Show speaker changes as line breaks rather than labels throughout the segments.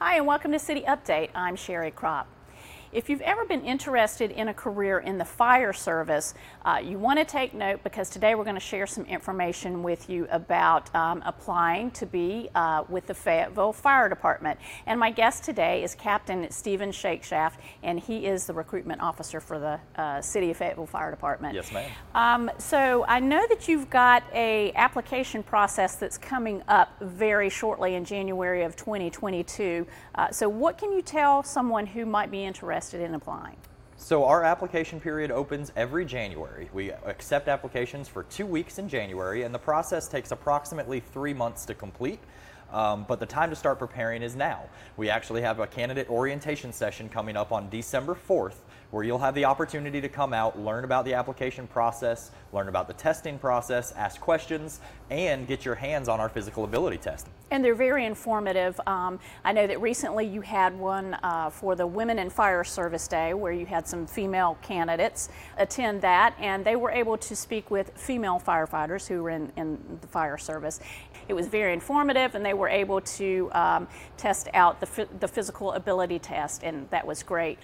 Hi, and welcome to City Update. I'm Sherry Crop. If you've ever been interested in a career in the fire service, uh, you want to take note because today we're going to share some information with you about um, applying to be uh, with the Fayetteville Fire Department. And my guest today is Captain Stephen Shakeshaft, and he is the recruitment officer for the uh, City of Fayetteville Fire Department.
Yes, ma'am.
Um, so I know that you've got a application process that's coming up very shortly in January of 2022. Uh, so what can you tell someone who might be interested interested in applying?
So our application period opens every January. We accept applications for two weeks in January and the process takes approximately three months to complete. Um, but the time to start preparing is now. We actually have a candidate orientation session coming up on December 4th where you'll have the opportunity to come out, learn about the application process, learn about the testing process, ask questions, and get your hands on our physical ability test.
And they're very informative. Um, I know that recently you had one uh, for the Women in Fire Service Day where you had some female candidates attend that, and they were able to speak with female firefighters who were in, in the fire service. It was very informative, and they were able to um, test out the, the physical ability test, and that was great.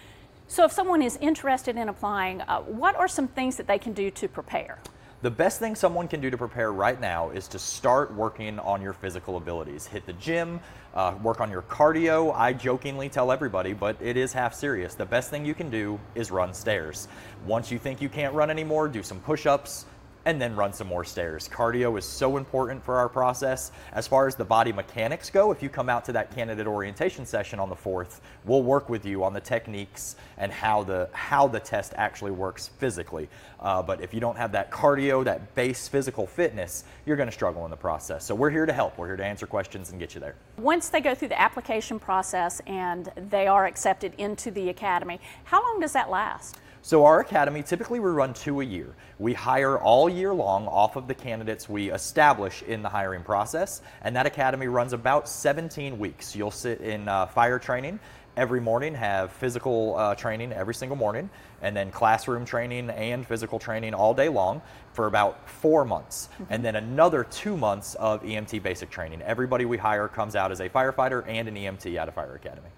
So if someone is interested in applying, uh, what are some things that they can do to prepare?
The best thing someone can do to prepare right now is to start working on your physical abilities. Hit the gym, uh, work on your cardio. I jokingly tell everybody, but it is half serious. The best thing you can do is run stairs. Once you think you can't run anymore, do some push ups, and then run some more stairs. Cardio is so important for our process. As far as the body mechanics go, if you come out to that candidate orientation session on the 4th, we'll work with you on the techniques and how the, how the test actually works physically. Uh, but if you don't have that cardio, that base physical fitness, you're going to struggle in the process. So we're here to help. We're here to answer questions and get you there.
Once they go through the application process and they are accepted into the academy, how long does that last?
So our academy, typically we run two a year. We hire all year long off of the candidates we establish in the hiring process, and that academy runs about 17 weeks. You'll sit in uh, fire training every morning, have physical uh, training every single morning, and then classroom training and physical training all day long for about four months. Mm-hmm. And then another two months of EMT basic training. Everybody we hire comes out as a firefighter and an EMT out of fire academy.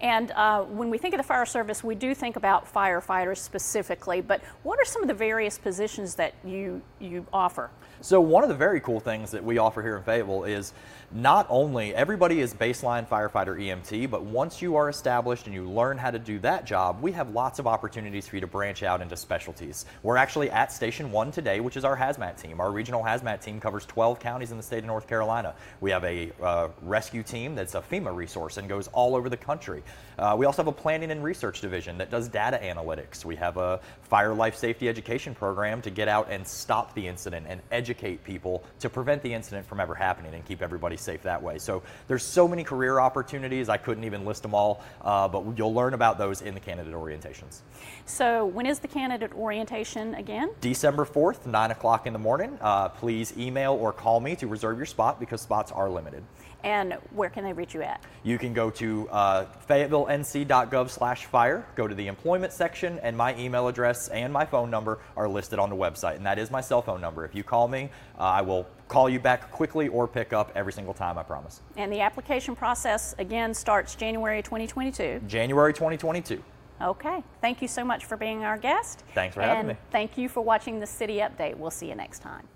And uh, when we think of the fire service, we do think about firefighters specifically, but what are some of the various positions that you, you offer?
So one of the very cool things that we offer here in Fayetteville is not only everybody is baseline firefighter EMT, but once you are established and you learn how to do that job, we have lots of opportunities for you to branch out into specialties. We're actually at Station 1 today, which is our hazmat team. Our regional hazmat team covers 12 counties in the state of North Carolina. We have a uh, rescue team that's a FEMA resource and goes all over the country. Uh, we also have a planning and research division that does data analytics. We have a fire life safety education program to get out and stop the incident and educate people to prevent the incident from ever happening and keep everybody safe that way. So there's so many career opportunities. I couldn't even list them all, uh, but you'll learn about those in the candidate orientations.
So when is the candidate orientation again?
December 4th, 9 o'clock in the morning. Uh, please email or call me to reserve your spot because spots are limited.
And where can they reach you at?
You can go to uh, fayettevillenc.gov slash fire, go to the employment section, and my email address and my phone number are listed on the website. And that is my cell phone number. If you call me, uh, I will call you back quickly or pick up every single time, I promise.
And the application process, again, starts January 2022.
January 2022.
Okay. Thank you so much for being our guest.
Thanks for
and
having me.
Thank you for watching the City Update. We'll see you next time.